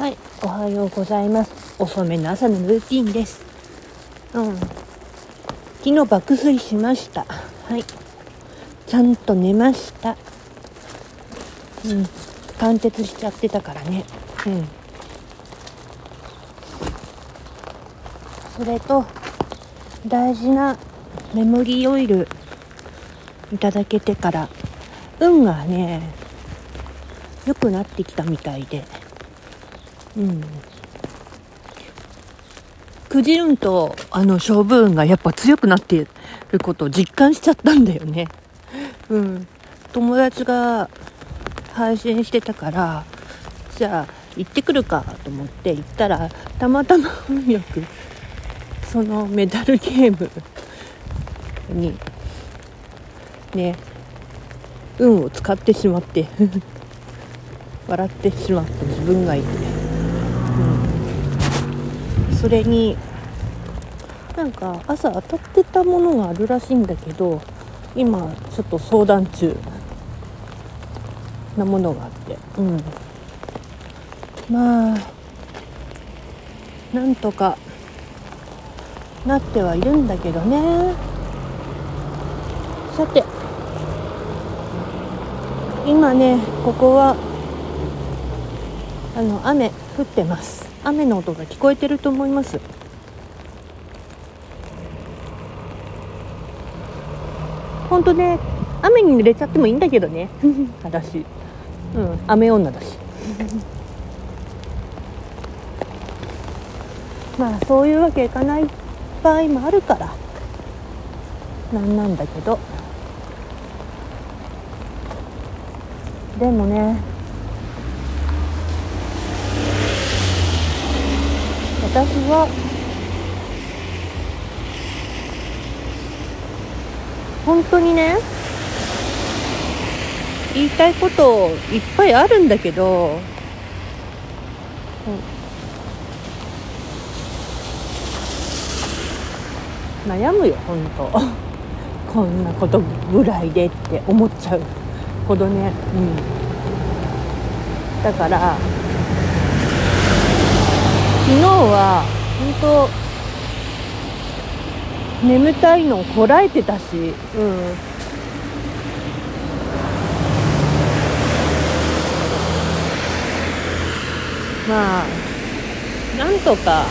はい、おはようございます。遅めの朝のルーティンです。うん。昨日爆睡しました。はい。ちゃんと寝ました。うん。貫徹しちゃってたからね。うん。それと大事なメモリーオイルいただけてから運がね良くなってきたみたいで。うん。くじ運とあの勝負運がやっぱ強くなっていることを実感しちゃったんだよね。うん。友達が配信してたからじゃあ行ってくるかと思って行ったらたまたま運よくそのメダルゲームにね運を使ってしまって笑ってしまった自分がいて、それになんか朝当たってたものがあるらしいんだけど今ちょっと相談中なものがあって。うん。まあなんとかなってはいるんだけどね。さて今ねここはあの雨降ってます。雨の音が聞こえてると思います。本当ね雨に濡れちゃってもいいんだけどね。私うん雨女だし。まあそういうわけいかない場合もあるから。なんなんだけど。でもね私は本当にね言いたいこといっぱいあるんだけど、うん悩むよ本当。こんなことぐらいでって思っちゃうほどね。うん。だから昨日は本当眠たいのをこらえてたし。うん。まあなんとか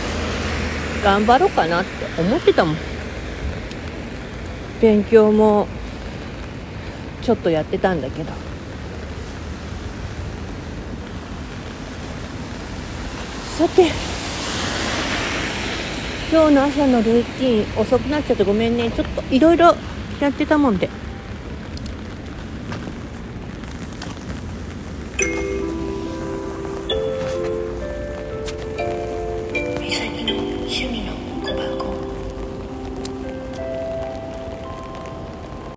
頑張ろうかなって思ってたもん。勉強もちょっとやってたんだけど。さて今日の朝のルーティン遅くなっちゃってごめんね。ちょっといろいろやってたもんで。